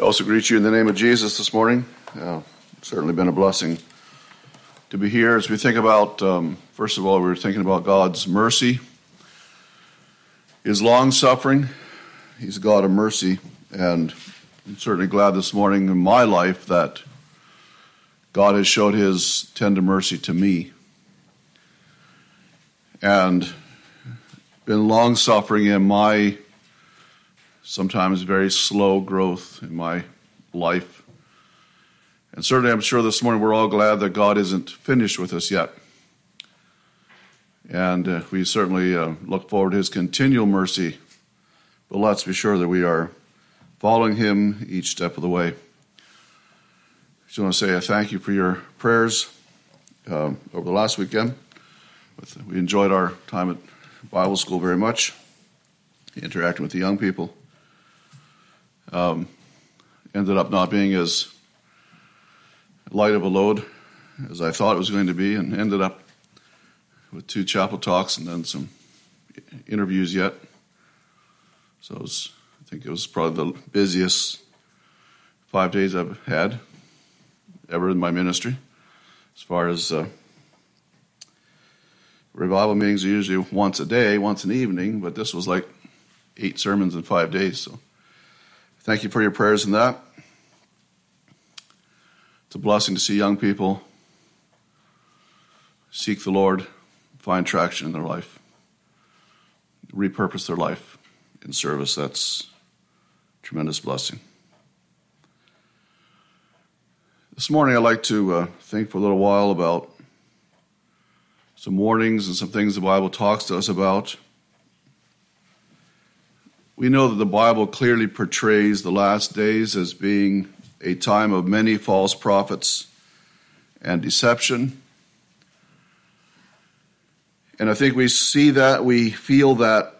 I also greet you in the name of Jesus this morning. Uh, certainly been a blessing to be here as we think about, um, first of all, we were thinking about God's mercy, His long suffering. He's a God of mercy. And I'm certainly glad this morning in my life that God has showed His tender mercy to me. And been long suffering in my sometimes very slow growth in my life. And certainly, I'm sure this morning we're all glad that God isn't finished with us yet. And uh, we certainly uh, look forward to His continual mercy. But let's be sure that we are following Him each step of the way. I just want to say a thank you for your prayers uh, over the last weekend. We enjoyed our time at Bible school very much, interacting with the young people um, ended up not being as light of a load as I thought it was going to be, and ended up with two chapel talks and then some interviews yet. So was, I think it was probably the busiest five days I've had ever in my ministry. As far as uh, revival meetings are usually once a day, once an evening, but this was like eight sermons in five days. So Thank you for your prayers in that. It's a blessing to see young people seek the Lord, find traction in their life, repurpose their life in service. That's a tremendous blessing. This morning, I'd like to uh, think for a little while about some warnings and some things the Bible talks to us about we know that the Bible clearly portrays the last days as being a time of many false prophets and deception. And I think we see that, we feel that.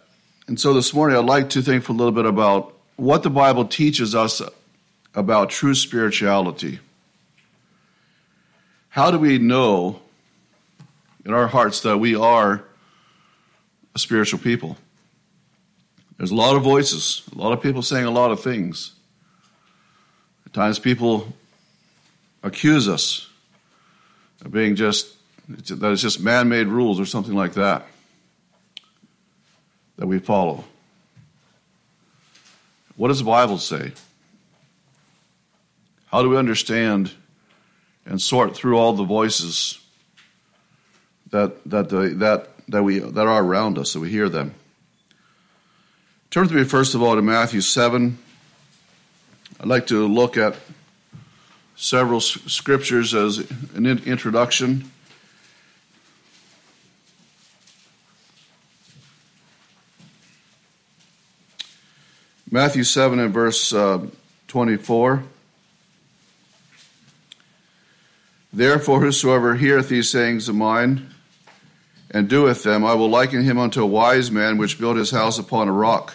And so this morning, I'd like to think for a little bit about what the Bible teaches us about true spirituality. How do we know in our hearts that we are a spiritual people? There's a lot of voices, a lot of people saying a lot of things. At times, people accuse us of being just, that it's just man made rules or something like that that we follow. What does the Bible say? How do we understand and sort through all the voices that, that, the, that, that, we, that are around us, that we hear them? Turn with me, first of all, to Matthew 7. I'd like to look at several scriptures as an introduction. Matthew 7 and verse uh, 24. Therefore, whosoever heareth these sayings of mine and doeth them, I will liken him unto a wise man which built his house upon a rock.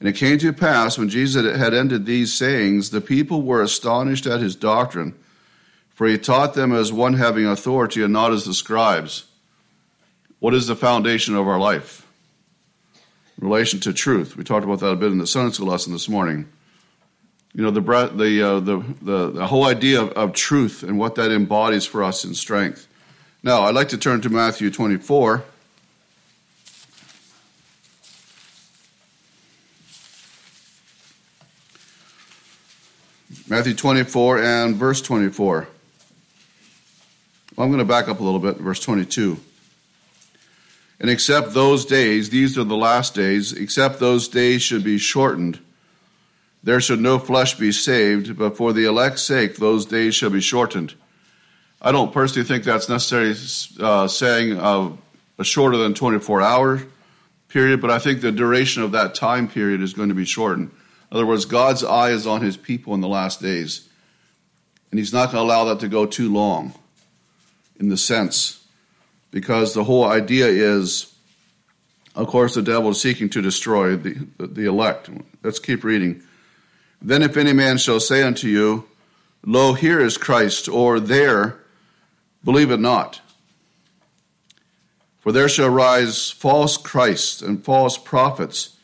And it came to pass, when Jesus had ended these sayings, the people were astonished at his doctrine, for he taught them as one having authority and not as the scribes. What is the foundation of our life? In relation to truth. We talked about that a bit in the Sunday school lesson this morning. You know, the, the, uh, the, the, the, whole idea of, of truth and what that embodies for us in strength. Now, I'd like to turn to Matthew 24. Matthew 24 and verse 24. Well, I'm going to back up a little bit, verse 22. And except those days, these are the last days, except those days should be shortened, there should no flesh be saved, but for the elect's sake, those days shall be shortened. I don't personally think that's necessarily uh, saying uh, a shorter than 24 hour period, but I think the duration of that time period is going to be shortened. In other words, God's eye is on his people in the last days. And he's not going to allow that to go too long in the sense, because the whole idea is, of course, the devil is seeking to destroy the, the, elect. Let's keep reading. Then if any man shall say unto you, Lo, here is Christ, or there, believe it not. For there shall rise false Christs and false prophets,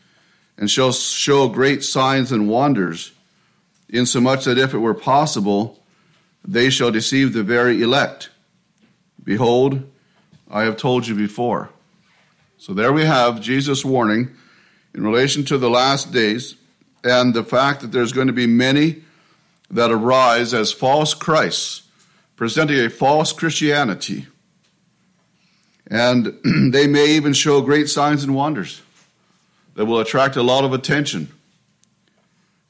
and shall show great signs and wonders, insomuch that if it were possible, they shall deceive the very elect. Behold, I have told you before. So there we have Jesus' warning in relation to the last days and the fact that there's going to be many that arise as false Christs, presenting a false Christianity. And they may even show great signs and wonders that will attract a lot of attention.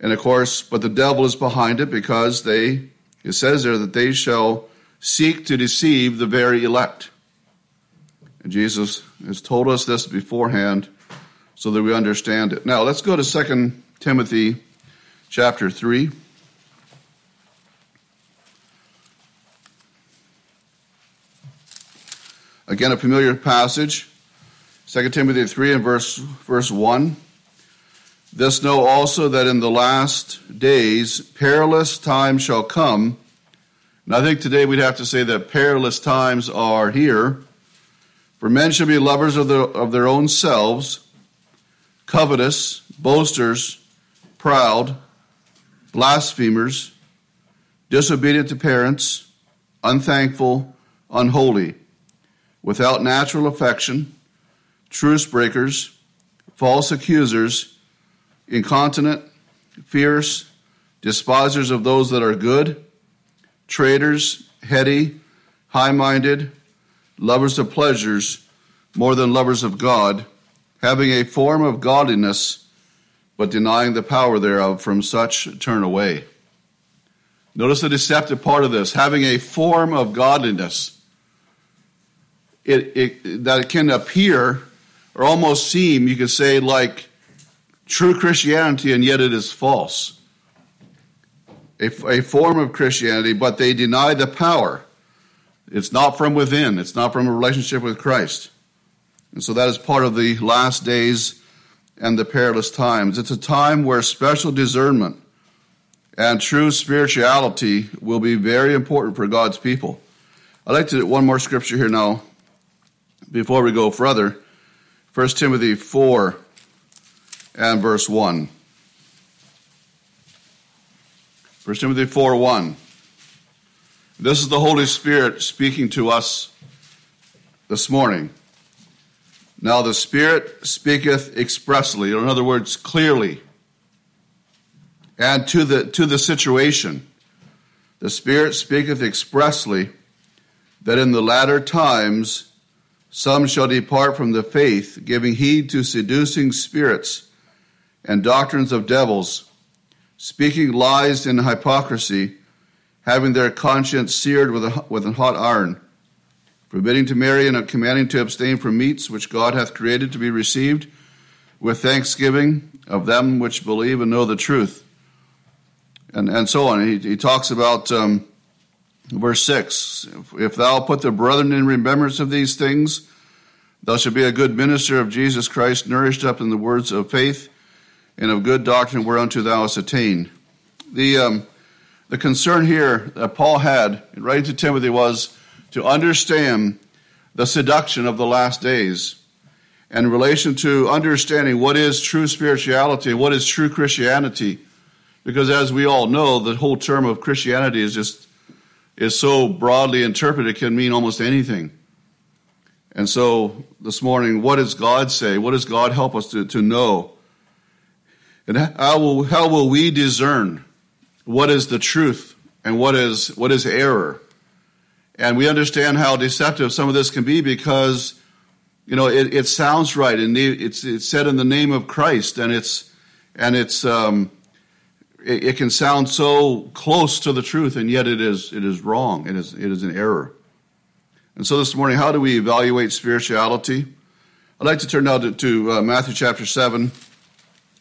And of course, but the devil is behind it because they, it says there that they shall seek to deceive the very elect. And Jesus has told us this beforehand so that we understand it. Now, let's go to 2 Timothy chapter 3. Again, a familiar passage, 2 Timothy 3 and verse, verse 1. This know also that in the last days perilous times shall come. And I think today we'd have to say that perilous times are here. For men shall be lovers of, the, of their own selves, covetous, boasters, proud, blasphemers, disobedient to parents, unthankful, unholy without natural affection, truce breakers, false accusers, incontinent, fierce, despisers of those that are good, traitors, heady, high minded, lovers of pleasures more than lovers of God, having a form of godliness, but denying the power thereof, from such turn away. Notice the deceptive part of this having a form of godliness it, it, that it can appear or almost seem, you could say, like true Christianity, and yet it is false. A, a form of Christianity, but they deny the power. It's not from within, it's not from a relationship with Christ. And so that is part of the last days and the perilous times. It's a time where special discernment and true spirituality will be very important for God's people. I'd like to do one more scripture here now before we go further, 1 Timothy 4 and verse 1. 1 Timothy 4 1. This is the Holy Spirit speaking to us this morning. Now the Spirit speaketh expressly, or in other words, clearly, and to the, to the situation. The Spirit speaketh expressly that in the latter times some shall depart from the faith, giving heed to seducing spirits and doctrines of devils, speaking lies in hypocrisy, having their conscience seared with a, with a hot iron, forbidding to marry and commanding to abstain from meats which God hath created to be received with thanksgiving of them which believe and know the truth. And, and so on. He, he talks about um, Verse 6 If thou put the brethren in remembrance of these things, thou shalt be a good minister of Jesus Christ, nourished up in the words of faith and of good doctrine whereunto thou hast attained. The, um, the concern here that Paul had in writing to Timothy was to understand the seduction of the last days and in relation to understanding what is true spirituality what is true Christianity. Because as we all know, the whole term of Christianity is just is so broadly interpreted, it can mean almost anything. And so this morning, what does God say? What does God help us to, to know? And how will, how will we discern what is the truth and what is, what is error? And we understand how deceptive some of this can be because, you know, it, it sounds right and it's, it's said in the name of Christ and it's, and it's, um, it, it can sound so close to the truth, and yet it is, it is wrong. It is, it is an error. And so this morning, how do we evaluate spirituality? I'd like to turn now to, to uh, Matthew chapter 7,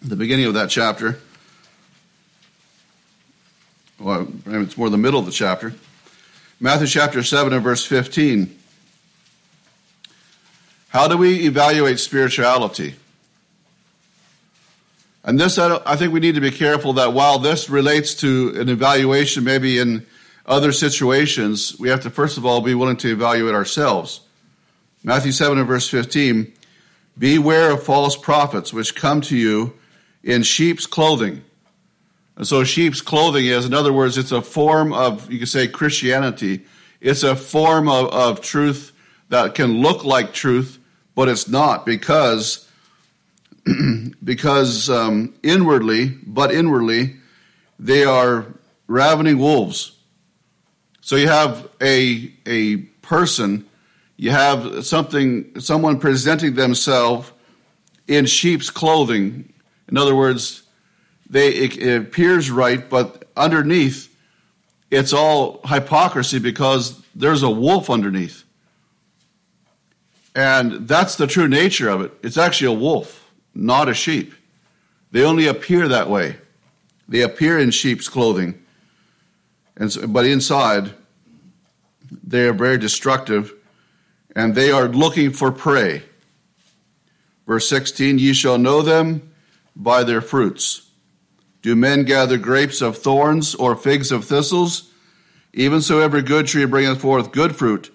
the beginning of that chapter. well, it's more the middle of the chapter. Matthew chapter 7 and verse 15. How do we evaluate spirituality? And this, I think we need to be careful that while this relates to an evaluation, maybe in other situations, we have to first of all be willing to evaluate ourselves. Matthew 7 and verse 15 Beware of false prophets which come to you in sheep's clothing. And so, sheep's clothing is, in other words, it's a form of, you could say, Christianity. It's a form of, of truth that can look like truth, but it's not because, because um, inwardly, but inwardly, they are ravening wolves. So you have a, a person, you have something, someone presenting themselves in sheep's clothing. In other words, they, it, it appears right, but underneath, it's all hypocrisy because there's a wolf underneath. And that's the true nature of it. It's actually a wolf, not a sheep. They only appear that way. They appear in sheep's clothing. And so, but inside, they are very destructive, and they are looking for prey. Verse 16 Ye shall know them by their fruits. Do men gather grapes of thorns or figs of thistles? Even so, every good tree bringeth forth good fruit,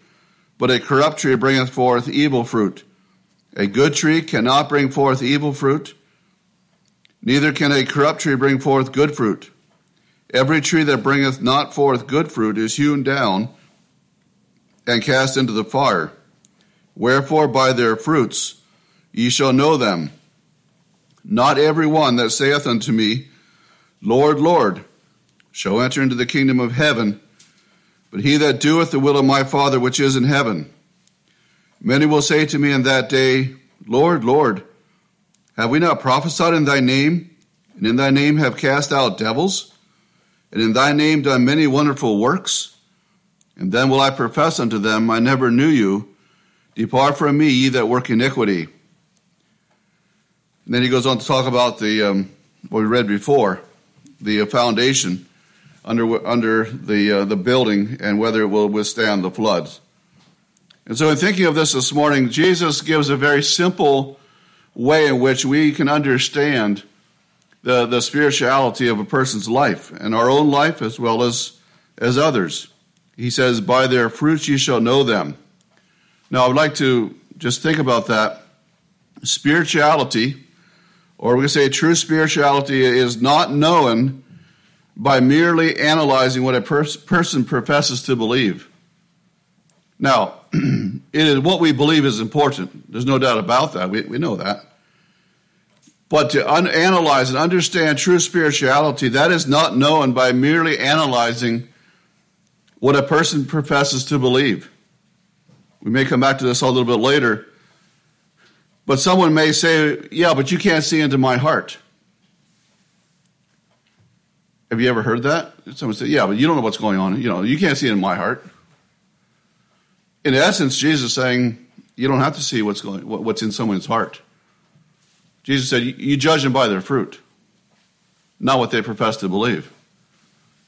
but a corrupt tree bringeth forth evil fruit. A good tree cannot bring forth evil fruit, neither can a corrupt tree bring forth good fruit. Every tree that bringeth not forth good fruit is hewn down and cast into the fire. Wherefore, by their fruits ye shall know them. Not every one that saith unto me, Lord, Lord, shall enter into the kingdom of heaven, but he that doeth the will of my Father which is in heaven. Many will say to me in that day, Lord, Lord, have we not prophesied in thy name, and in thy name have cast out devils, and in thy name done many wonderful works? And then will I profess unto them, I never knew you. Depart from me, ye that work iniquity. And then he goes on to talk about the um, what we read before, the foundation under under the uh, the building and whether it will withstand the floods. And so, in thinking of this this morning, Jesus gives a very simple way in which we can understand the, the spirituality of a person's life and our own life as well as as others. He says, By their fruits ye shall know them. Now, I would like to just think about that. Spirituality, or we can say true spirituality, is not known by merely analyzing what a pers- person professes to believe. Now, it is what we believe is important. There's no doubt about that. We, we know that. But to un- analyze and understand true spirituality, that is not known by merely analyzing what a person professes to believe. We may come back to this a little bit later. But someone may say, Yeah, but you can't see into my heart. Have you ever heard that? Someone say, Yeah, but you don't know what's going on. You know, you can't see in my heart. In essence, Jesus is saying, You don't have to see what's going what's in someone's heart. Jesus said, You judge them by their fruit, not what they profess to believe.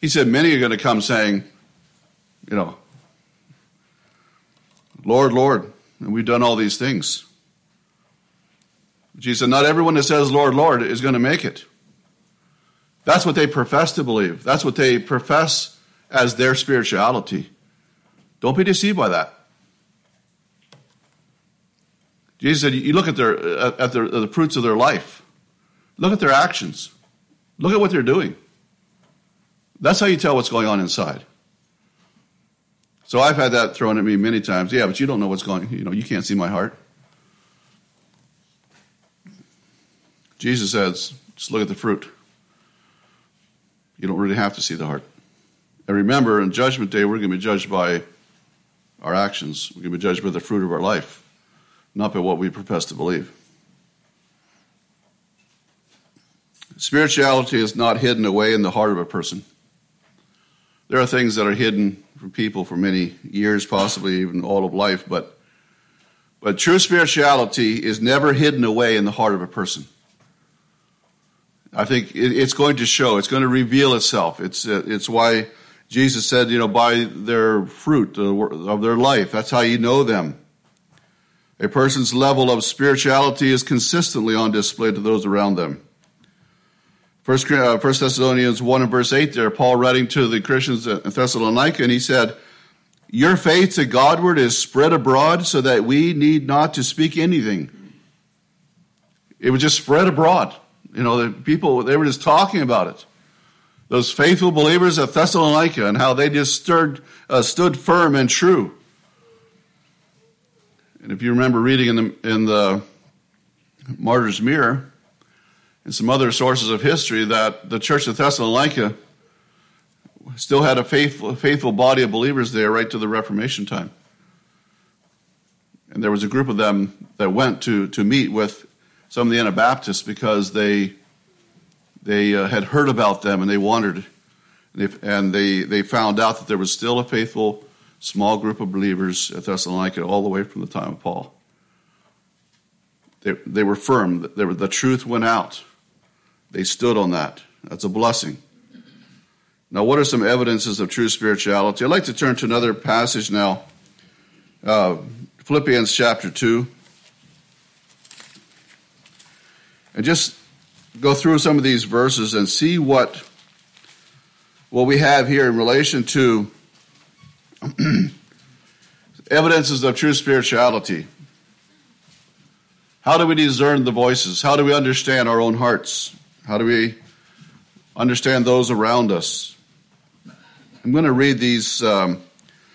He said, Many are going to come saying, you know, Lord, Lord, and we've done all these things. Jesus said, Not everyone that says, Lord, Lord, is going to make it. That's what they profess to believe. That's what they profess as their spirituality. Don't be deceived by that. Jesus said, You look at, their, uh, at their, the fruits of their life, look at their actions, look at what they're doing. That's how you tell what's going on inside. So I've had that thrown at me many times. Yeah, but you don't know what's going. You know, you can't see my heart. Jesus says, just look at the fruit. You don't really have to see the heart. And remember, in Judgment Day, we're going to be judged by our actions. We're going to be judged by the fruit of our life, not by what we profess to believe. Spirituality is not hidden away in the heart of a person. There are things that are hidden from people for many years, possibly even all of life, but but true spirituality is never hidden away in the heart of a person. I think it's going to show. It's going to reveal itself. It's uh, it's why Jesus said, you know, by their fruit of their life. That's how you know them. A person's level of spirituality is consistently on display to those around them. First, uh, First Thessalonians 1 and verse 8 there, Paul writing to the Christians in Thessalonica, and he said, Your faith to Godward is spread abroad so that we need not to speak anything. It was just spread abroad. You know, the people, they were just talking about it. Those faithful believers at Thessalonica and how they just stirred, uh, stood firm and true. And if you remember reading in the, in the Martyr's Mirror and some other sources of history, that the church of Thessalonica still had a faithful, faithful body of believers there right to the Reformation time. And there was a group of them that went to, to meet with some of the Anabaptists because they they uh, had heard about them and they wondered, and they they found out that there was still a faithful small group of believers at Thessalonica all the way from the time of Paul. They, they were firm. They were, the truth went out. They stood on that. That's a blessing. Now, what are some evidences of true spirituality? I'd like to turn to another passage now uh, Philippians chapter 2. and just go through some of these verses and see what what we have here in relation to evidences of true spirituality. How do we discern the voices? How do we understand our own hearts? How do we understand those around us? I'm going to read these um,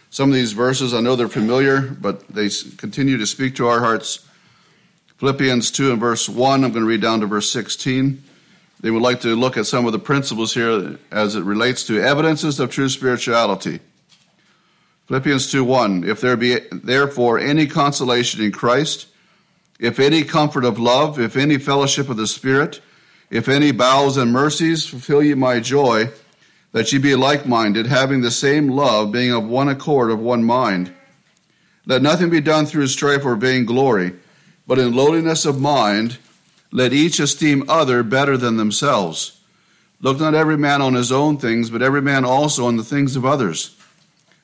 some of these verses. I know they're familiar, but they continue to speak to our hearts. Philippians 2 and verse 1, I'm going to read down to verse 16. They would like to look at some of the principles here as it relates to evidences of true spirituality. Philippians 2 1, if there be therefore any consolation in Christ, if any comfort of love, if any fellowship of the Spirit, if any bowels and mercies, fulfill ye my joy, that ye be like minded, having the same love, being of one accord, of one mind. Let nothing be done through strife or vain glory but in lowliness of mind, let each esteem other better than themselves. Look not every man on his own things, but every man also on the things of others.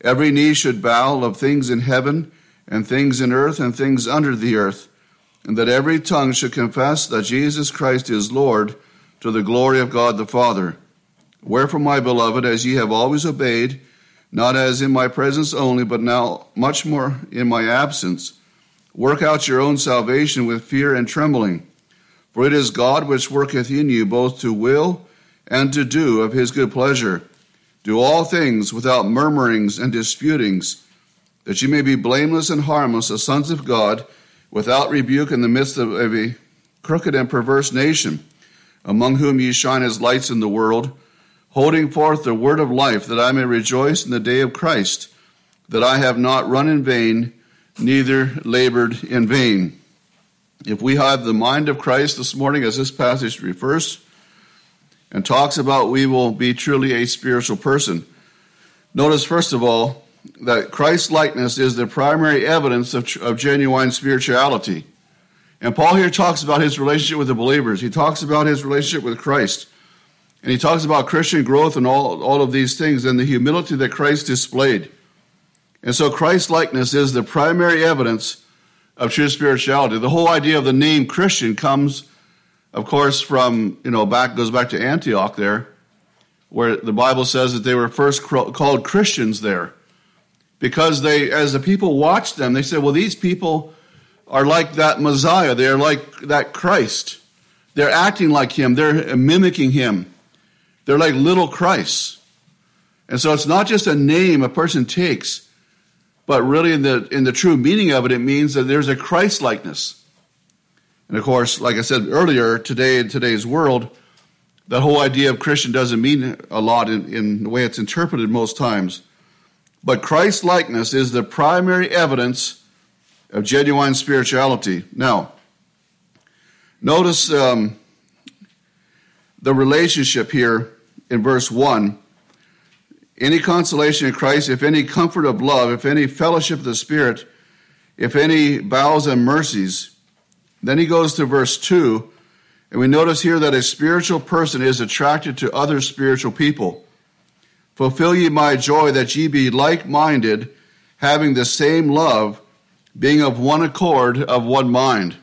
every knee should bow of things in heaven, and things in earth, and things under the earth, and that every tongue should confess that Jesus Christ is Lord, to the glory of God the Father. Wherefore, my beloved, as ye have always obeyed, not as in my presence only, but now much more in my absence, Work out your own salvation with fear and trembling. For it is God which worketh in you both to will and to do of his good pleasure. Do all things without murmurings and disputings, that ye may be blameless and harmless, as sons of God, without rebuke in the midst of a crooked and perverse nation, among whom ye shine as lights in the world, holding forth the word of life, that I may rejoice in the day of Christ, that I have not run in vain neither labored in vain. If we have the mind of Christ this morning, as this passage refers and talks about, we will be truly a spiritual person. Notice, first of all, that Christ likeness is the primary evidence of, of genuine spirituality. And Paul here talks about his relationship with the believers. He talks about his relationship with Christ. And he talks about Christian growth and all, all of these things and the humility that Christ displayed. And so Christ likeness is the primary evidence of true spirituality. The whole idea of the name Christian comes, of course, from, you know, back, goes back to Antioch there, where the Bible says that they were first called Christians there. Because they, as the people watched them, they said, well, these people are like that Messiah. They're like that Christ. They're acting like him. They're mimicking him. They're like little Christ. And so it's not just a name a person takes, but really, in the, in the true meaning of it, it means that there's a Christ likeness. And of course, like I said earlier, today in today's world, that whole idea of Christian doesn't mean a lot in, in the way it's interpreted most times. But Christ likeness is the primary evidence of genuine spirituality. Now, notice um, the relationship here in verse 1 any consolation in Christ, if any comfort of love, if any fellowship of the Spirit, if any bowels and mercies. Then he goes to verse 2, and we notice here that a spiritual person is attracted to other spiritual people. Fulfill ye my joy that ye be like minded, having the same love, being of one accord, of one mind.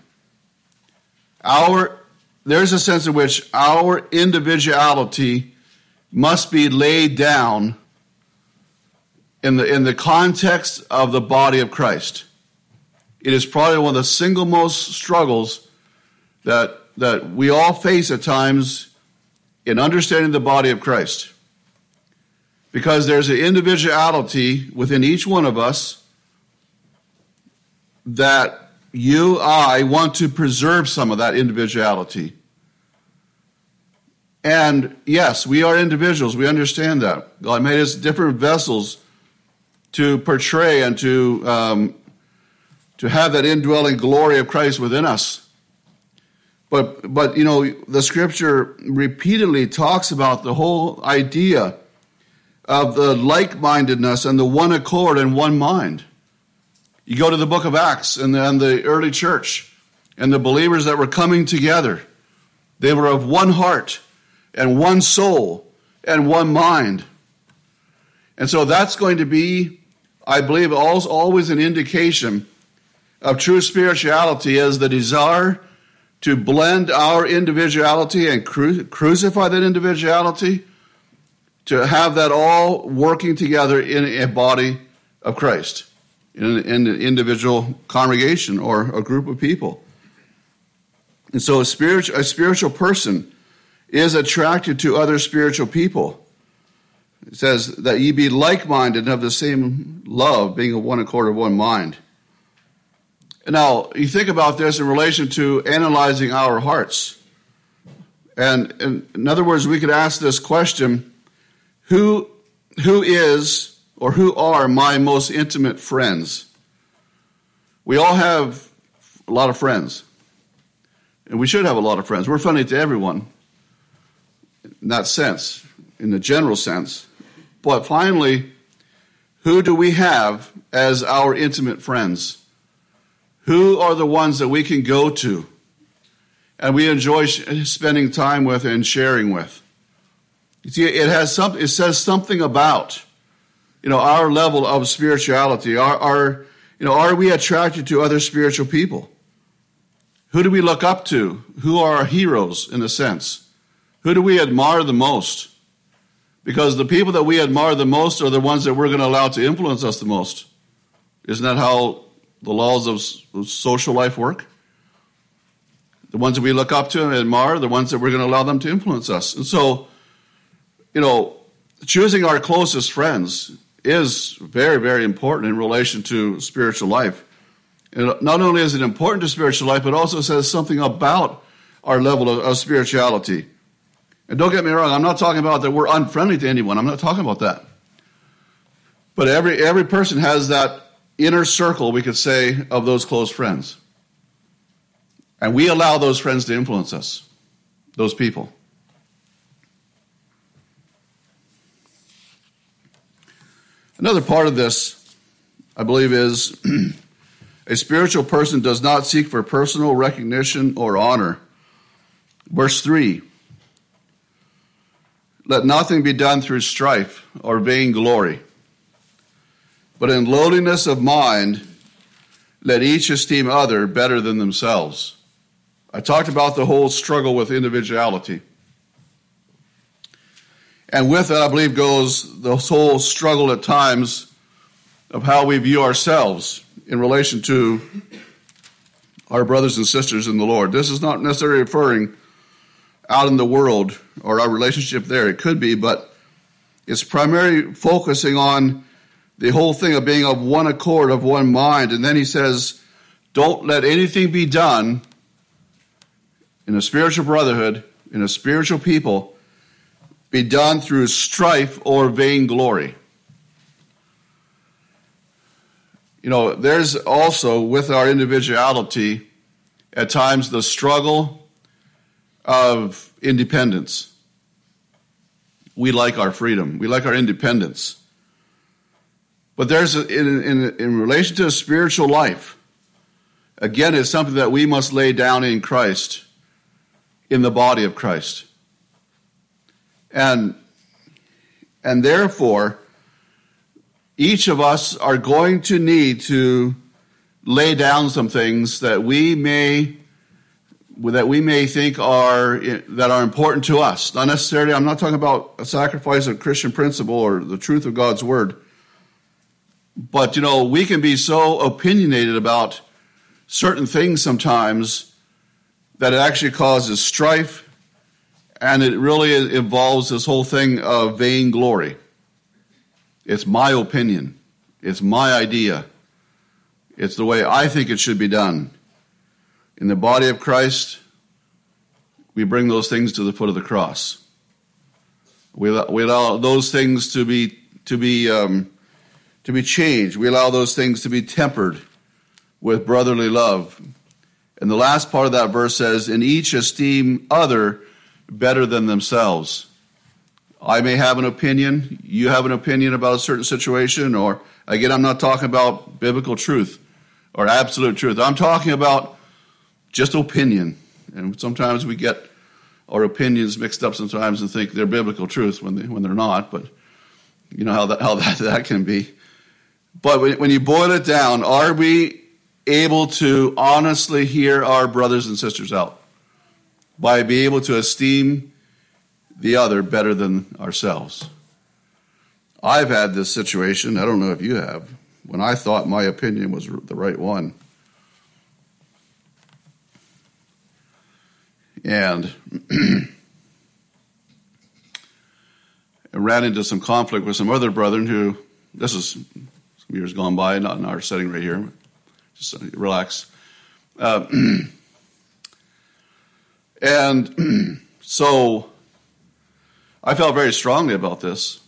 Our there's a sense in which our individuality must be laid down in the, in the context of the body of Christ. It is probably one of the single most struggles that, that we all face at times in understanding the body of Christ. Because there's an individuality within each one of us that you, I, want to preserve some of that individuality. And yes, we are individuals. We understand that. God made us different vessels to portray and to, um, to have that indwelling glory of Christ within us. But, but, you know, the scripture repeatedly talks about the whole idea of the like mindedness and the one accord and one mind. You go to the book of Acts and the, and the early church and the believers that were coming together. They were of one heart and one soul and one mind. And so that's going to be I believe always an indication of true spirituality is the desire to blend our individuality and cru- crucify that individuality, to have that all working together in a body of Christ, in an, in an individual congregation or a group of people. And so a spiritual, a spiritual person is attracted to other spiritual people. It says that ye be like minded and have the same love, being of one accord of one mind. Now, you think about this in relation to analyzing our hearts. And, in other words, we could ask this question who, who is or who are my most intimate friends? We all have a lot of friends. And we should have a lot of friends. We're friendly to everyone in that sense, in the general sense. But finally, who do we have as our intimate friends? Who are the ones that we can go to and we enjoy spending time with and sharing with? You see, it has some, it says something about, you know, our level of spirituality. Are, are, you know, are we attracted to other spiritual people? Who do we look up to? Who are our heroes in a sense? Who do we admire the most? Because the people that we admire the most are the ones that we're going to allow to influence us the most. Isn't that how the laws of social life work? The ones that we look up to and admire, the ones that we're going to allow them to influence us. And so, you know, choosing our closest friends is very, very important in relation to spiritual life. And not only is it important to spiritual life, but also says something about our level of, of spirituality. And don't get me wrong, I'm not talking about that we're unfriendly to anyone. I'm not talking about that. But every, every person has that inner circle, we could say, of those close friends. And we allow those friends to influence us, those people. Another part of this, I believe, is a spiritual person does not seek for personal recognition or honor. Verse 3 let nothing be done through strife or vainglory, but in lowliness of mind, let each esteem other better than themselves. I talked about the whole struggle with individuality. And with that, I believe, goes the whole struggle at times of how we view ourselves in relation to our brothers and sisters in the Lord. This is not necessarily referring out in the world or our relationship there. It could be, but it's primarily focusing on the whole thing of being of one accord, of one mind. And then he says, don't let anything be done in a spiritual brotherhood in a spiritual people be done through strife or vainglory. You know, there's also with our individuality at times the struggle of independence. We like our freedom, we like our independence. But there's, a, in, in, in relation to a spiritual life, again, it's something that we must lay down in Christ, in the body of Christ. And, and therefore, each of us are going to need to lay down some things that we may that we may think are that are important to us. Not necessarily. I'm not talking about a sacrifice of Christian principle or the truth of God's word. But you know, we can be so opinionated about certain things sometimes that it actually causes strife, and it really involves this whole thing of vainglory. It's my opinion. It's my idea. It's the way I think it should be done. In the body of Christ, we bring those things to the foot of the cross. We allow, we allow those things to be to be um, to be changed. We allow those things to be tempered with brotherly love. And the last part of that verse says, "In each esteem other better than themselves." I may have an opinion, you have an opinion about a certain situation, or again, I'm not talking about biblical truth or absolute truth. I'm talking about just opinion. And sometimes we get our opinions mixed up sometimes and think they're biblical truth when, they, when they're not, but you know how that, how that, that can be. But when, you boil it down, are we able to honestly hear our brothers and sisters out? By being able to esteem the other better than ourselves. I've had this situation, I don't know if you have, when I thought my opinion was the right one. And I ran into some conflict with some other brethren who, this is years gone by, not in our setting right here, just relax. Uh, and so I felt very strongly about this.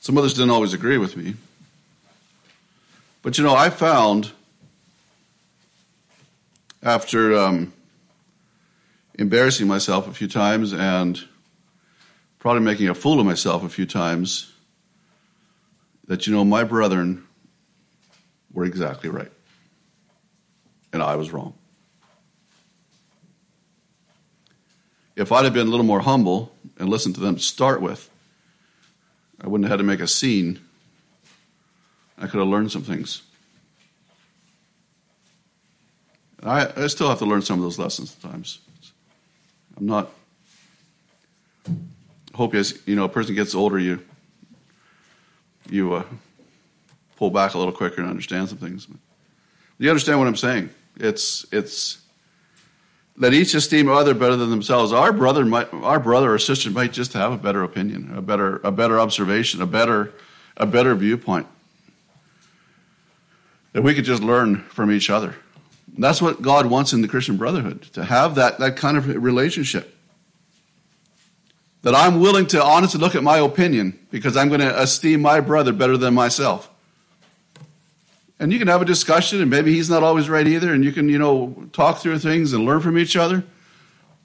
Some others didn't always agree with me. But you know, I found after um, embarrassing myself a few times and probably making a fool of myself a few times that, you know, my brethren were exactly right. And I was wrong. If I'd have been a little more humble and listened to them to start with, I wouldn't have had to make a scene. I could have learned some things. I, I still have to learn some of those lessons sometimes. I'm not. Hope as you know, a person gets older, you you uh, pull back a little quicker and understand some things. You understand what I'm saying? It's it's let each esteem other better than themselves. Our brother might, our brother or sister might just have a better opinion, a better, a better observation, a better, a better viewpoint. That we could just learn from each other. And that's what God wants in the Christian brotherhood, to have that, that kind of relationship. That I'm willing to honestly look at my opinion because I'm going to esteem my brother better than myself. And you can have a discussion and maybe he's not always right either and you can you know talk through things and learn from each other.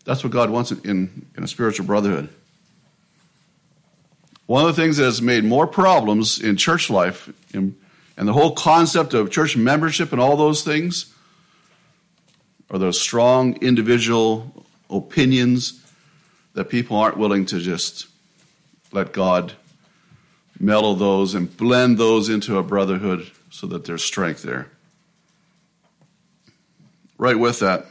That's what god wants in, in a spiritual brotherhood. One of the things that has made more problems in church life in, and the whole concept of church membership and all those things are those strong individual opinions that people aren't willing to just let god mellow those and blend those into a brotherhood so that there's strength there. Right with that,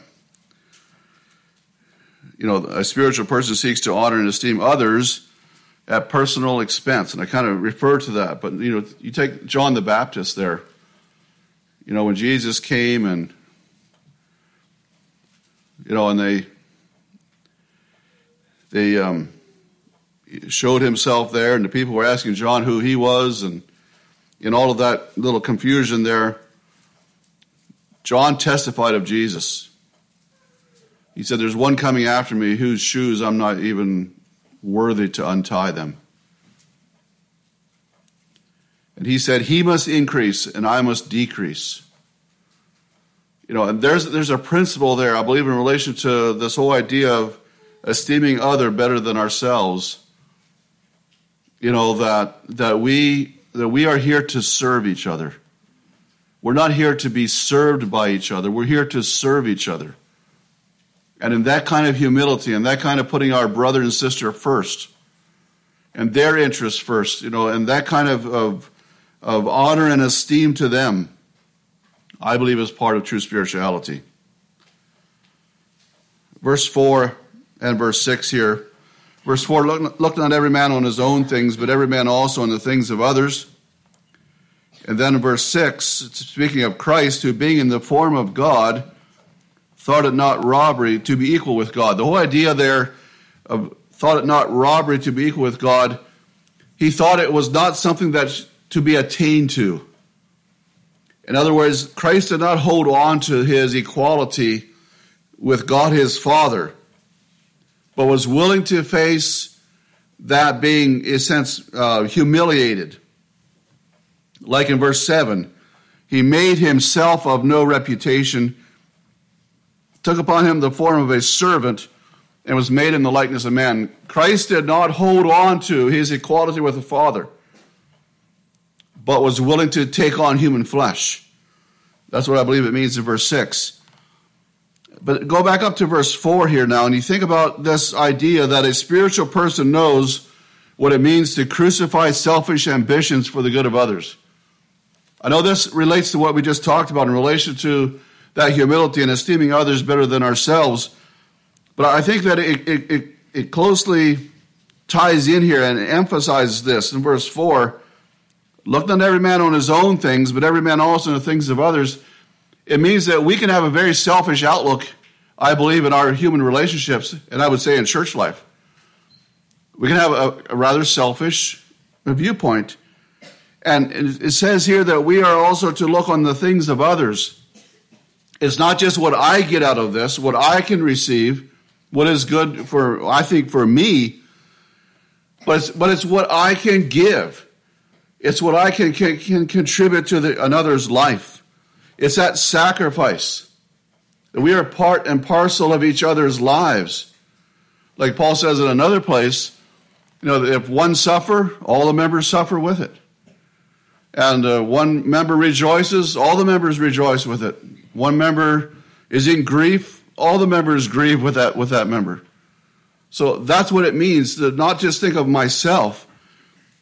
you know, a spiritual person seeks to honor and esteem others at personal expense. And I kind of refer to that, but you know, you take John the Baptist there. You know, when Jesus came and you know, and they they um, showed himself there, and the people were asking John who he was, and in all of that little confusion there, John testified of Jesus. He said, There's one coming after me whose shoes I'm not even worthy to untie them. And he said, He must increase and I must decrease. You know, and there's, there's a principle there, I believe, in relation to this whole idea of esteeming other better than ourselves. You know, that, that, we, that we are here to serve each other. We're not here to be served by each other. We're here to serve each other. And in that kind of humility and that kind of putting our brother and sister first and their interests first, you know, and that kind of, of, of honor and esteem to them, I believe is part of true spirituality. Verse 4 and verse 6 here. Verse 4 look, look not every man on his own things, but every man also on the things of others. And then in verse 6, speaking of Christ, who being in the form of God, thought it not robbery to be equal with God. The whole idea there of thought it not robbery to be equal with God, he thought it was not something that's to be attained to. In other words, Christ did not hold on to his equality with God his Father, but was willing to face that being, in a sense, uh, humiliated like in verse 7, he made himself of no reputation, took upon him the form of a servant, and was made in the likeness of man. Christ did not hold on to his equality with the Father, but was willing to take on human flesh. That's what I believe it means in verse 6. But go back up to verse 4 here now, and you think about this idea that a spiritual person knows what it means to crucify selfish ambitions for the good of others. I know this relates to what we just talked about in relation to that humility and esteeming others better than ourselves. But I think that it, it, it, it closely ties in here and emphasizes this in verse 4 Look not every man on his own things, but every man also on the things of others. It means that we can have a very selfish outlook, I believe, in our human relationships, and I would say in church life. We can have a, a rather selfish viewpoint. And it says here that we are also to look on the things of others. It's not just what I get out of this, what I can receive, what is good for, I think, for me, but it's, but it's what I can give. It's what I can, can, can contribute to the, another's life. It's that sacrifice. We are part and parcel of each other's lives. Like Paul says in another place, you know, if one suffer, all the members suffer with it and uh, one member rejoices, all the members rejoice with it. One member is in grief, all the members grieve with that with that member. So that's what it means to not just think of myself,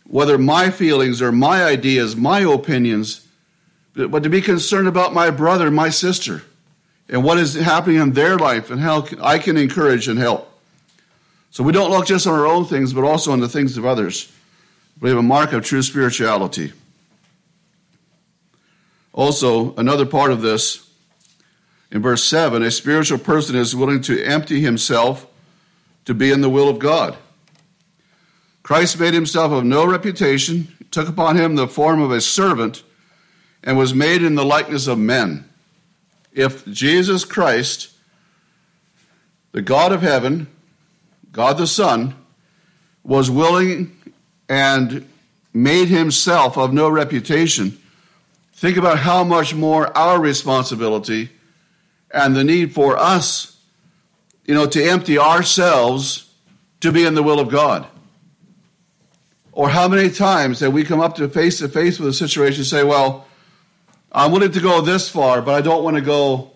whether my feelings or my ideas, my opinions, but to be concerned about my brother, my sister, and what is happening in their life and how I can encourage and help. So we don't look just on our own things, but also on the things of others. We have a mark of true spirituality. Also, another part of this, in verse 7, a spiritual person is willing to empty himself to be in the will of God. Christ made himself of no reputation, took upon him the form of a servant, and was made in the likeness of men. If Jesus Christ, the God of heaven, God the Son, was willing and made himself of no reputation, Think about how much more our responsibility and the need for us, you know, to empty ourselves to be in the will of God. Or how many times that we come up to face to face with a situation and say, well, I'm willing to go this far, but I don't want to go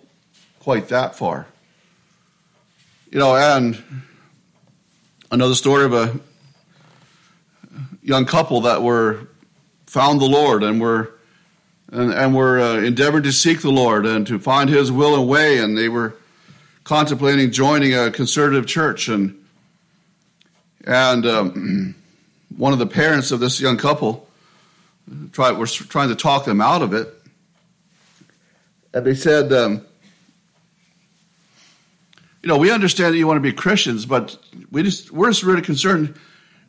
quite that far. You know, and another story of a young couple that were found the Lord and were and, and were uh, to seek the Lord and to find His will and way, and they were contemplating joining a conservative church. And and um, one of the parents of this young couple tried was trying to talk them out of it, and they said, um, you know, we understand that you want to be Christians, but we just we're just really concerned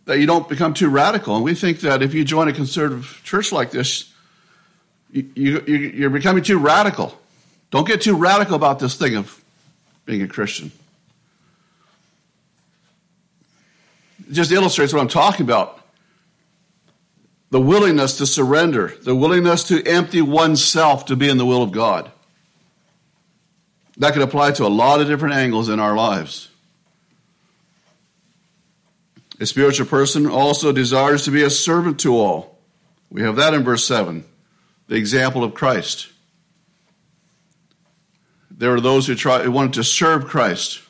that you don't become too radical. And we think that if you join a conservative church like this, you, you, you're becoming too radical. Don't get too radical about this thing of being a Christian. It just illustrates what I'm talking about the willingness to surrender, the willingness to empty oneself to be in the will of God. That could apply to a lot of different angles in our lives. A spiritual person also desires to be a servant to all. We have that in verse 7, the example of Christ. There were those who, tried, who wanted to serve Christ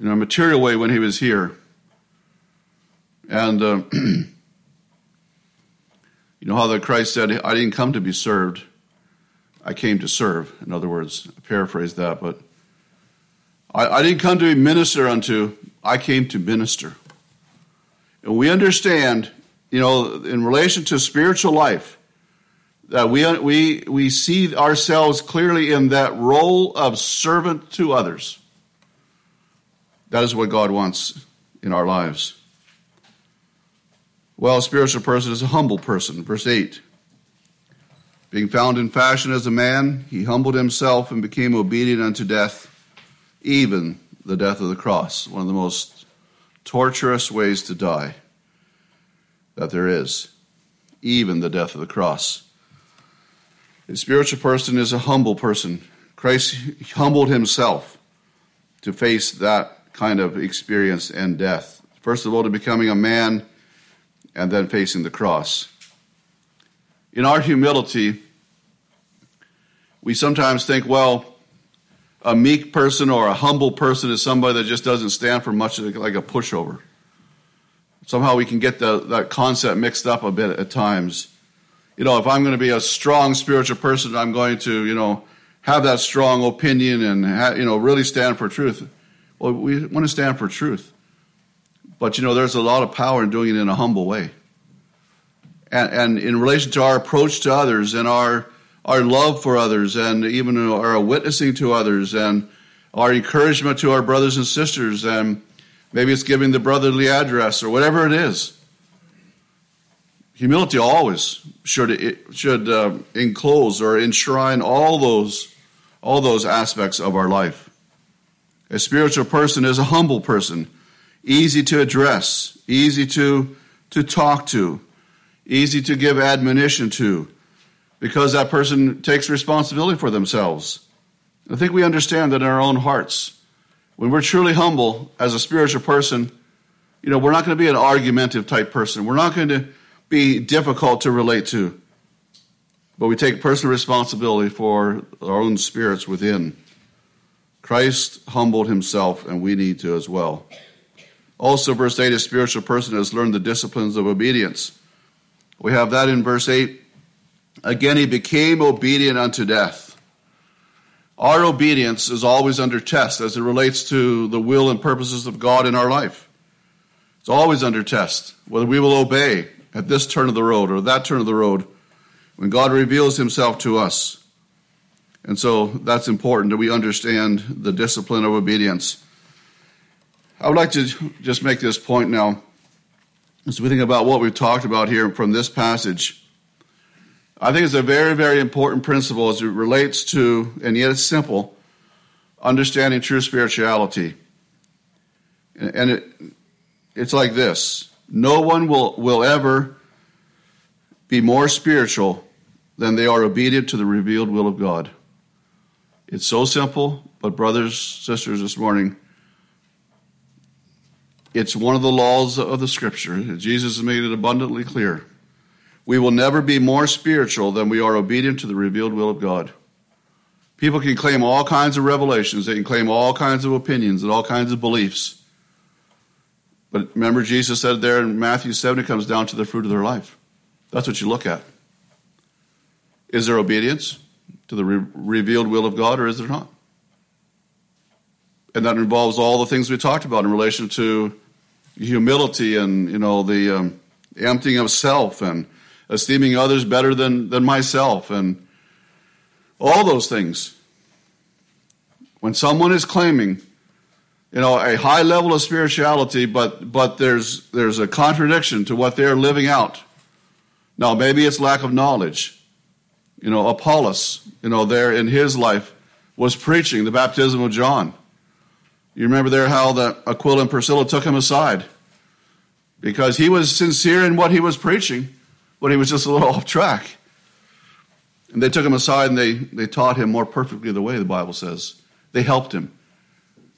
in a material way when he was here. And uh, you know how the Christ said, I didn't come to be served, I came to serve. In other words, I paraphrase that, but I, I didn't come to be minister unto, I came to minister. And we understand, you know, in relation to spiritual life, that we, we, we see ourselves clearly in that role of servant to others. That is what God wants in our lives. Well, a spiritual person is a humble person. Verse 8. Being found in fashion as a man, he humbled himself and became obedient unto death, even the death of the cross. One of the most torturous ways to die that there is, even the death of the cross. A spiritual person is a humble person. Christ humbled himself to face that kind of experience and death. First of all, to becoming a man and then facing the cross. In our humility, we sometimes think, well, a meek person or a humble person is somebody that just doesn't stand for much like a pushover. Somehow we can get the, that concept mixed up a bit at times. You know, if I'm going to be a strong spiritual person, I'm going to, you know, have that strong opinion and, you know, really stand for truth. Well, we want to stand for truth. But, you know, there's a lot of power in doing it in a humble way. And, and in relation to our approach to others and our, our love for others and even our witnessing to others and our encouragement to our brothers and sisters and Maybe it's giving the brotherly address or whatever it is. Humility always should should uh, enclose or enshrine all those all those aspects of our life. A spiritual person is a humble person, easy to address, easy to to talk to, easy to give admonition to, because that person takes responsibility for themselves. I think we understand that in our own hearts when we're truly humble as a spiritual person, you know, we're not going to be an argumentative type person. We're not going to be difficult to relate to. But we take personal responsibility for our own spirits within. Christ humbled himself, and we need to as well. Also, verse 8, a spiritual person has learned the disciplines of obedience. We have that in verse 8. Again, he became obedient unto death our obedience is always under test as it relates to the will and purposes of God in our life. It's always under test whether we will obey at this turn of the road or that turn of the road when God reveals himself to us. And so that's important that we understand the discipline of obedience. I would like to just make this point now as we think about what we've talked about here from this passage. I think it's a very, very important principle as it relates to, and yet it's simple, understanding true spirituality. And it, it's like this no one will, will ever be more spiritual than they are obedient to the revealed will of God. It's so simple, but, brothers, sisters, this morning, it's one of the laws of the scripture. Jesus has made it abundantly clear. We will never be more spiritual than we are obedient to the revealed will of God. People can claim all kinds of revelations, they can claim all kinds of opinions and all kinds of beliefs. But remember, Jesus said there in Matthew 7, it comes down to the fruit of their life. That's what you look at. Is there obedience to the re- revealed will of God, or is there not? And that involves all the things we talked about in relation to humility and you know the um, emptying of self and esteeming others better than, than myself, and all those things. When someone is claiming, you know, a high level of spirituality, but but there's there's a contradiction to what they're living out. Now, maybe it's lack of knowledge. You know, Apollos, you know, there in his life was preaching the baptism of John. You remember there how the Aquila and Priscilla took him aside because he was sincere in what he was preaching, but he was just a little off track. And they took him aside and they, they taught him more perfectly the way, the Bible says. They helped him.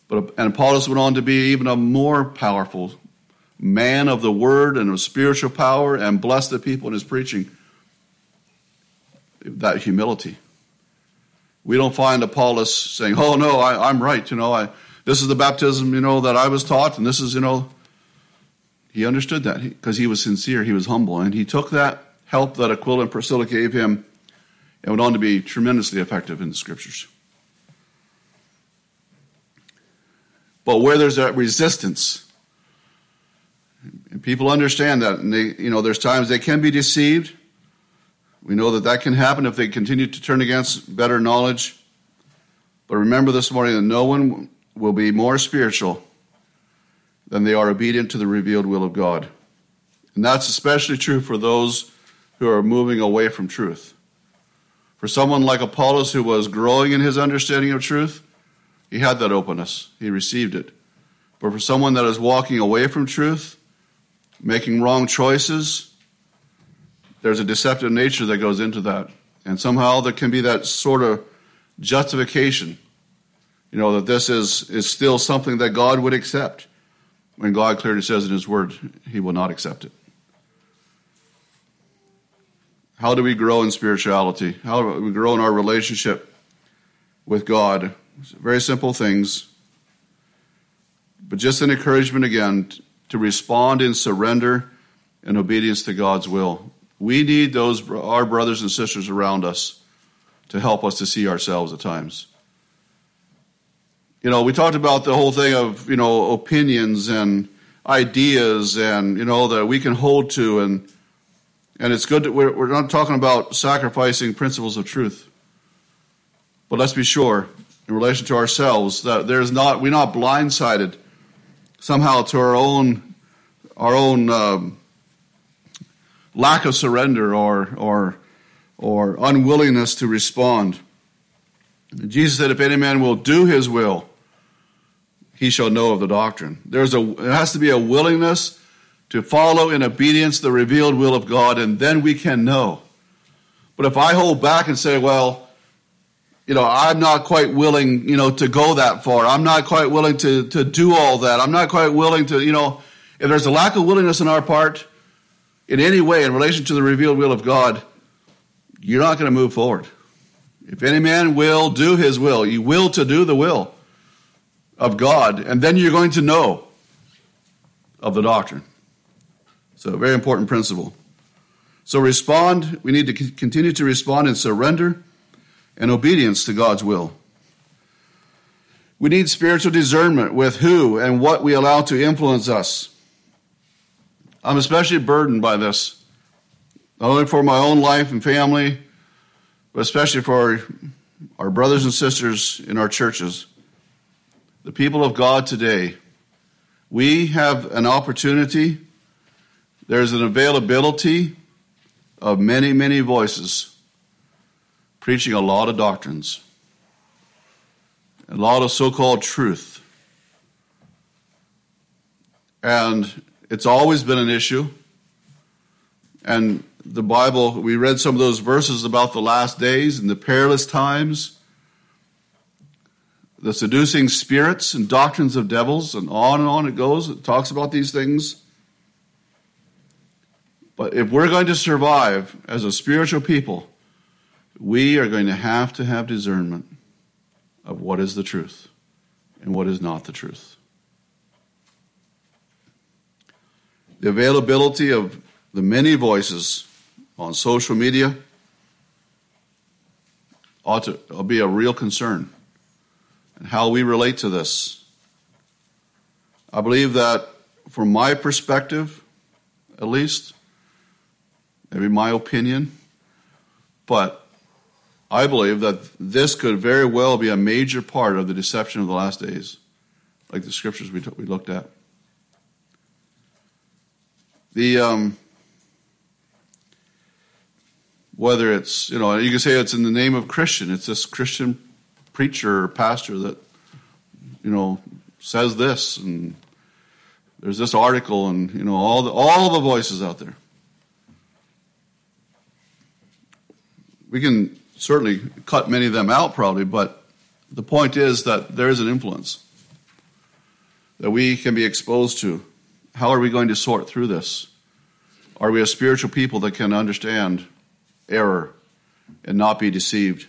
But, and Apollos went on to be even a more powerful man of the word and of spiritual power and bless the people in his preaching. That humility. We don't find Apollos saying, "Oh no, I, am right." You know, I this is the baptism you know that I was taught, and this is you know. He understood that because he, he was sincere, he was humble, and he took that help that Aquila and Priscilla gave him, and went on to be tremendously effective in the scriptures. But where there's that resistance, and people understand that, and they, you know, there's times they can be deceived. We know that that can happen if they continue to turn against better knowledge. But remember this morning that no one will be more spiritual than they are obedient to the revealed will of God. And that's especially true for those who are moving away from truth. For someone like Apollos who was growing in his understanding of truth, he had that openness. He received it. But for someone that is walking away from truth, making wrong choices, there's a deceptive nature that goes into that. And somehow there can be that sort of justification, you know, that this is, is still something that God would accept when God clearly says in His Word He will not accept it. How do we grow in spirituality? How do we grow in our relationship with God? Very simple things. But just an encouragement again to respond in surrender and obedience to God's will. We need those our brothers and sisters around us to help us to see ourselves at times. You know, we talked about the whole thing of, you know, opinions and ideas and, you know, that we can hold to and and it's good that we're, we're not talking about sacrificing principles of truth. But let's be sure in relation to ourselves that there's not we're not blindsided somehow to our own our own um, lack of surrender or or or unwillingness to respond. Jesus said, "If any man will do His will, he shall know of the doctrine." There's a it has to be a willingness to follow in obedience the revealed will of God, and then we can know. But if I hold back and say, "Well," you know, I'm not quite willing, you know, to go that far. I'm not quite willing to, to do all that. I'm not quite willing to, you know, if there's a lack of willingness on our part in any way in relation to the revealed will of God, you're not going to move forward. If any man will do his will, you will to do the will of God, and then you're going to know of the doctrine. So, very important principle. So, respond. We need to continue to respond and surrender and obedience to God's will. We need spiritual discernment with who and what we allow to influence us. I'm especially burdened by this, not only for my own life and family, but especially for our brothers and sisters in our churches. The people of God today, we have an opportunity, there's an availability of many, many voices preaching a lot of doctrines, a lot of so called truth. And it's always been an issue. And the Bible, we read some of those verses about the last days and the perilous times, the seducing spirits and doctrines of devils, and on and on it goes. It talks about these things. But if we're going to survive as a spiritual people, we are going to have to have discernment of what is the truth and what is not the truth. The availability of the many voices on social media ought to be a real concern. And how we relate to this. I believe that, from my perspective, at least, maybe my opinion, but I believe that this could very well be a major part of the deception of the last days, like the scriptures we, t- we looked at. The um, whether it's you know you can say it's in the name of Christian, it's this Christian preacher or pastor that you know says this, and there's this article and you know all the, all the voices out there. We can certainly cut many of them out probably, but the point is that there is an influence that we can be exposed to. How are we going to sort through this? Are we a spiritual people that can understand error and not be deceived?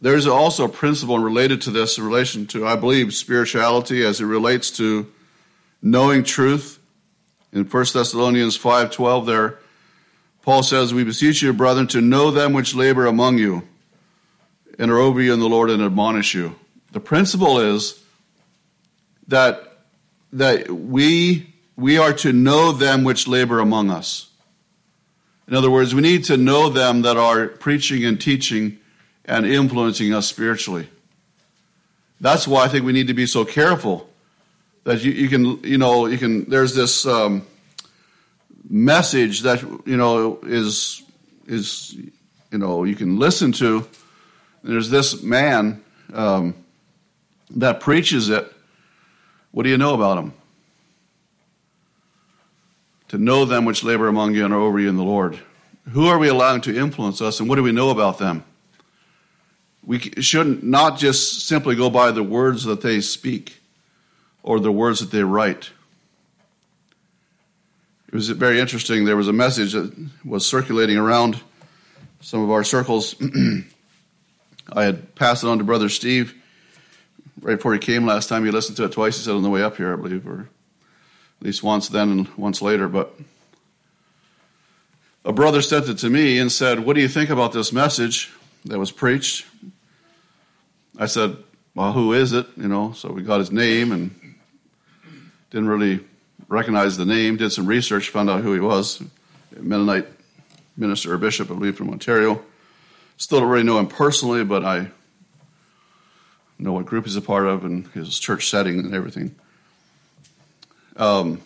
There's also a principle related to this in relation to, I believe, spirituality as it relates to knowing truth. In 1 Thessalonians 5.12 there, Paul says, We beseech you, brethren, to know them which labor among you and are over you in the Lord and admonish you. The principle is that, that we, we are to know them which labor among us. In other words, we need to know them that are preaching and teaching and influencing us spiritually. That's why I think we need to be so careful that you, you can, you know, you can, there's this um, message that, you know, is, is, you know, you can listen to. There's this man um, that preaches it. What do you know about him? To know them which labor among you and are over you in the Lord. Who are we allowing to influence us, and what do we know about them? We shouldn't not just simply go by the words that they speak or the words that they write. It was very interesting. There was a message that was circulating around some of our circles. I had passed it on to Brother Steve right before he came last time. He listened to it twice. He said on the way up here, I believe, or at least once then and once later. But a brother sent it to me and said, What do you think about this message that was preached? I said, Well, who is it? You know, so we got his name and didn't really recognize the name, did some research, found out who he was. Mennonite minister or bishop, I believe, from Ontario. Still don't really know him personally, but I know what group he's a part of and his church setting and everything. Um,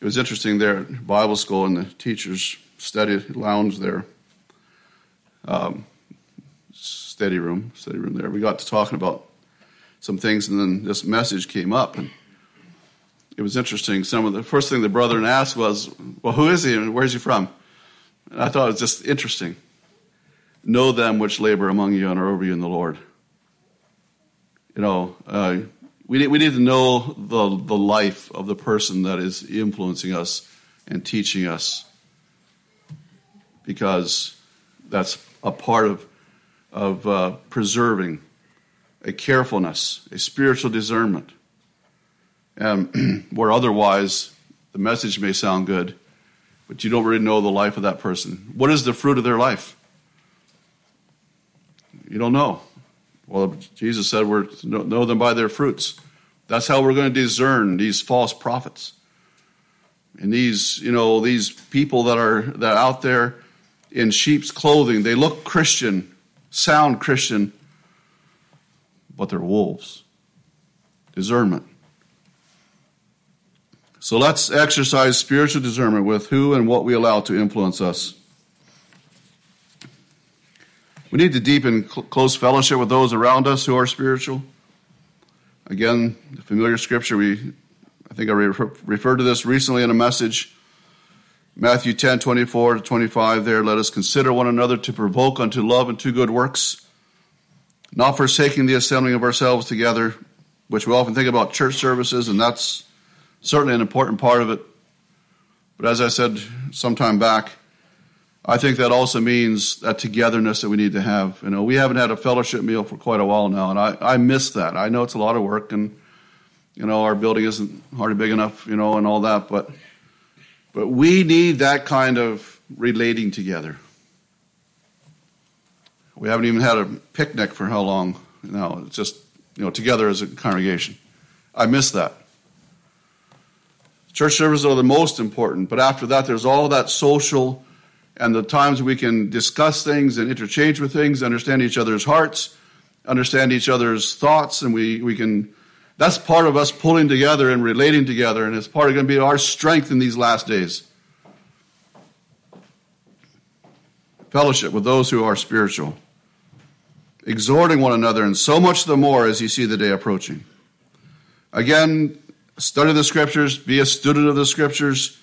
it was interesting there at Bible school and the teachers' study lounge there. Um, study room, study room there. We got to talking about some things, and then this message came up, and it was interesting. Some of the first thing the brother asked was, "Well, who is he, and where's he from?" And I thought it was just interesting. Know them which labor among you and are over you in the Lord. You know, uh, we need, we need to know the the life of the person that is influencing us and teaching us, because that's a part of of uh, preserving, a carefulness, a spiritual discernment. And where otherwise the message may sound good, but you don't really know the life of that person. What is the fruit of their life? You don't know. Well, Jesus said we're know them by their fruits. That's how we're going to discern these false prophets. And these, you know, these people that are that are out there in sheep's clothing, they look Christian, sound Christian, but they're wolves. Discernment. So let's exercise spiritual discernment with who and what we allow to influence us. We need to deepen cl- close fellowship with those around us who are spiritual. Again, the familiar scripture, we, I think I re- referred to this recently in a message. Matthew 10, 24 to 25 there. Let us consider one another to provoke unto love and to good works, not forsaking the assembling of ourselves together, which we often think about church services, and that's certainly an important part of it. But as I said some time back, I think that also means that togetherness that we need to have. You know, we haven't had a fellowship meal for quite a while now, and I, I miss that. I know it's a lot of work, and you know our building isn't hardly big enough, you know, and all that, but but we need that kind of relating together. We haven't even had a picnic for how long now? It's just, you know, together as a congregation. I miss that. Church services are the most important, but after that, there's all that social and the times we can discuss things and interchange with things, understand each other's hearts, understand each other's thoughts, and we, we can that's part of us pulling together and relating together, and it's part of going to be our strength in these last days. Fellowship with those who are spiritual, exhorting one another, and so much the more as you see the day approaching. Again, study the scriptures, be a student of the scriptures,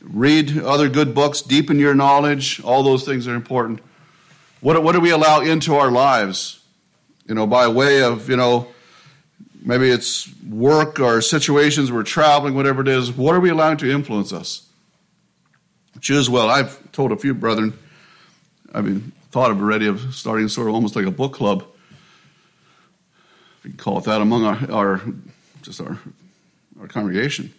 read other good books, deepen your knowledge. All those things are important. What, what do we allow into our lives? You know, by way of, you know, maybe it's work or situations we're traveling, whatever it is. What are we allowing to influence us? Choose well. I've told a few brethren, I mean, thought of already of starting sort of almost like a book club, if you can call it that, among our, our just our our congregation.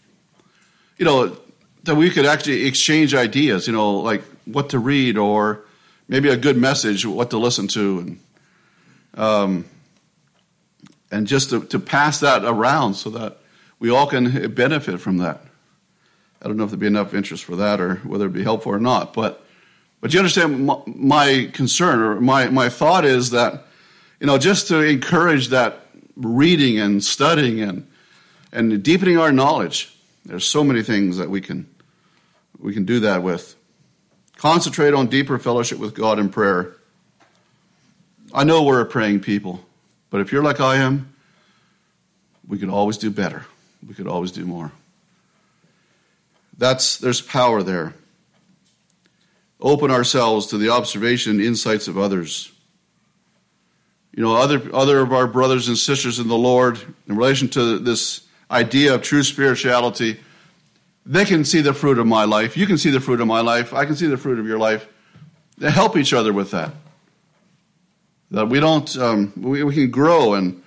You know, that we could actually exchange ideas, you know, like what to read or maybe a good message, what to listen to, and um, and just to, to pass that around so that we all can benefit from that. I don't know if there'd be enough interest for that or whether it'd be helpful or not, but but you understand my, my concern or my, my thought is that you know just to encourage that reading and studying and and deepening our knowledge. There's so many things that we can we can do that with. Concentrate on deeper fellowship with God in prayer. I know we're a praying people, but if you're like I am, we could always do better. We could always do more. That's there's power there. Open ourselves to the observation and insights of others. You know, other other of our brothers and sisters in the Lord, in relation to this idea of true spirituality, they can see the fruit of my life. You can see the fruit of my life. I can see the fruit of your life. They help each other with that. That we don't, um, we, we, can grow. And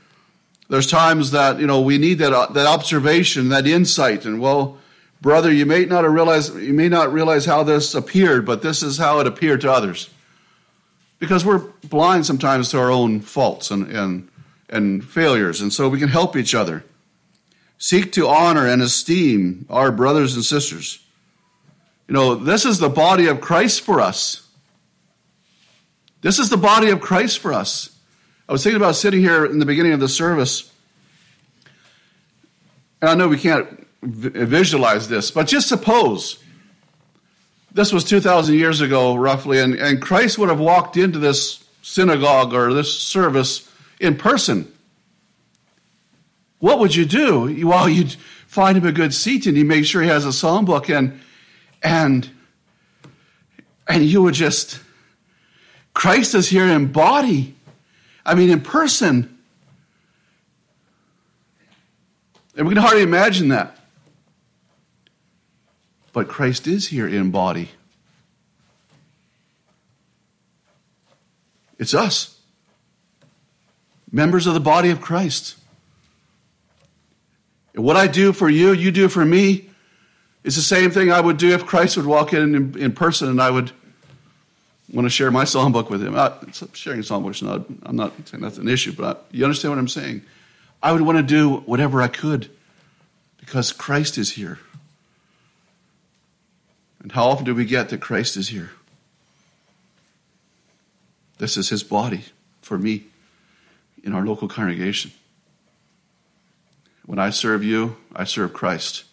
there's times that, you know, we need that, uh, that observation, that insight. And, well, brother, you may not realize, you may not realize how this appeared, but this is how it appeared to others. Because we're blind sometimes to our own faults and, and, and failures. And so we can help each other. Seek to honor and esteem our brothers and sisters. You know, this is the body of Christ for us. This is the body of Christ for us. I was thinking about sitting here in the beginning of the service, and I know we can't visualize this, but just suppose this was 2,000 years ago, roughly, and, and Christ would have walked into this synagogue or this service in person what would you do? Well, you'd find him a good seat and you make sure he has a psalm book and and and you would just Christ is here in body. I mean in person. And we can hardly imagine that. But Christ is here in body. It's us, members of the body of Christ. And what I do for you, you do for me, is the same thing I would do if Christ would walk in in, in person and I would want to share my psalm book with him. I, sharing a psalm book is not, I'm not saying that's an issue, but I, you understand what I'm saying? I would want to do whatever I could because Christ is here. And how often do we get that Christ is here? This is his body for me in our local congregation. When I serve you, I serve Christ.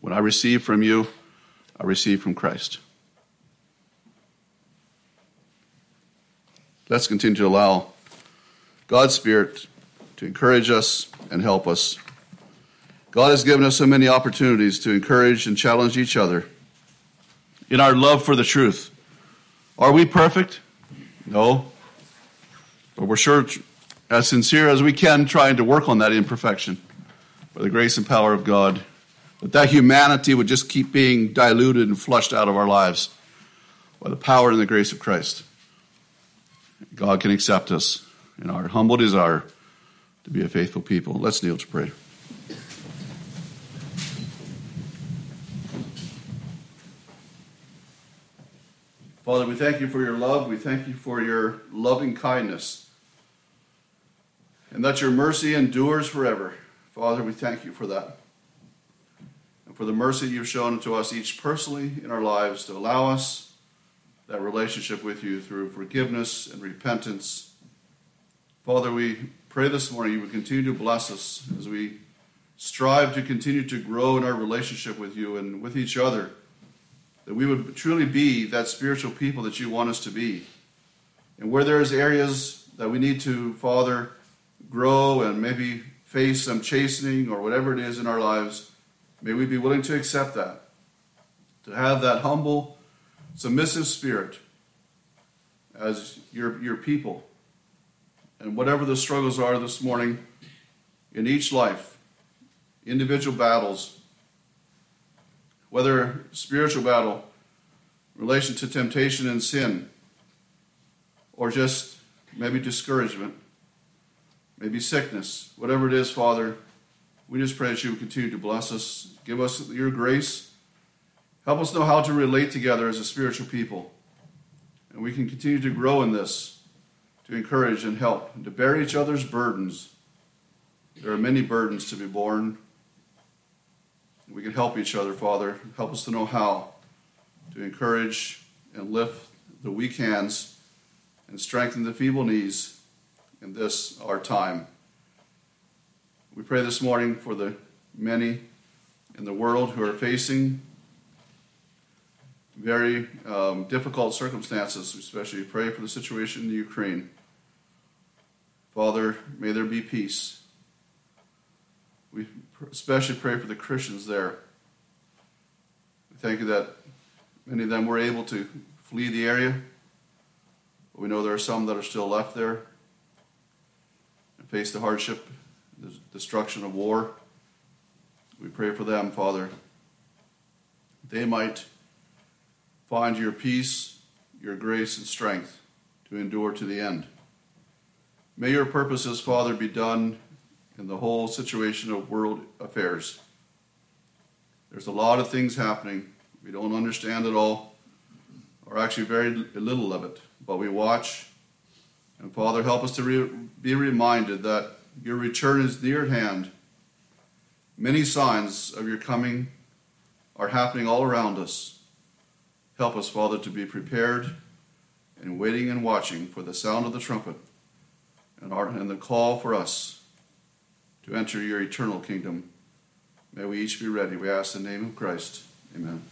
When I receive from you, I receive from Christ. Let's continue to allow God's Spirit to encourage us and help us. God has given us so many opportunities to encourage and challenge each other in our love for the truth. Are we perfect? No. But we're sure as sincere as we can, trying to work on that imperfection by the grace and power of God. But that humanity would just keep being diluted and flushed out of our lives by the power and the grace of Christ. God can accept us in our humble desire to be a faithful people. Let's kneel to pray. Father, we thank you for your love. We thank you for your loving kindness and that your mercy endures forever. Father, we thank you for that. And for the mercy you've shown to us each personally in our lives to allow us that relationship with you through forgiveness and repentance. Father, we pray this morning you would continue to bless us as we strive to continue to grow in our relationship with you and with each other, that we would truly be that spiritual people that you want us to be. And where there is areas that we need to, Father, grow and maybe face some chastening or whatever it is in our lives, may we be willing to accept that. To have that humble, submissive spirit as your, your people. And whatever the struggles are this morning in each life, individual battles, whether spiritual battle, relation to temptation and sin, or just maybe discouragement, maybe sickness, whatever it is, Father, we just pray that you would continue to bless us, give us your grace, help us know how to relate together as a spiritual people. And we can continue to grow in this, to encourage and help, and to bear each other's burdens. There are many burdens to be borne. We can help each other, Father. Help us to know how to encourage and lift the weak hands and strengthen the feeble knees in this our time. We pray this morning for the many in the world who are facing very um, difficult circumstances, We especially pray for the situation in Ukraine. Father, may there be peace. We especially pray for the Christians there. We thank you that many of them were able to flee the area. We know there are some that are still left there and face the hardship, the destruction of war. We pray for them, Father. They might find your peace, your grace, and strength to endure to the end. May your purposes, Father, be done in the whole situation of world affairs. There's a lot of things happening. We don't understand it all, or actually very little of it, but we watch. And Father, help us to re- be reminded that your return is near at hand. Many signs of your coming are happening all around us. Help us, Father, to be prepared and waiting and watching for the sound of the trumpet and, the call for us to enter your eternal kingdom. May we each be ready. We ask in the name of Christ. Amen.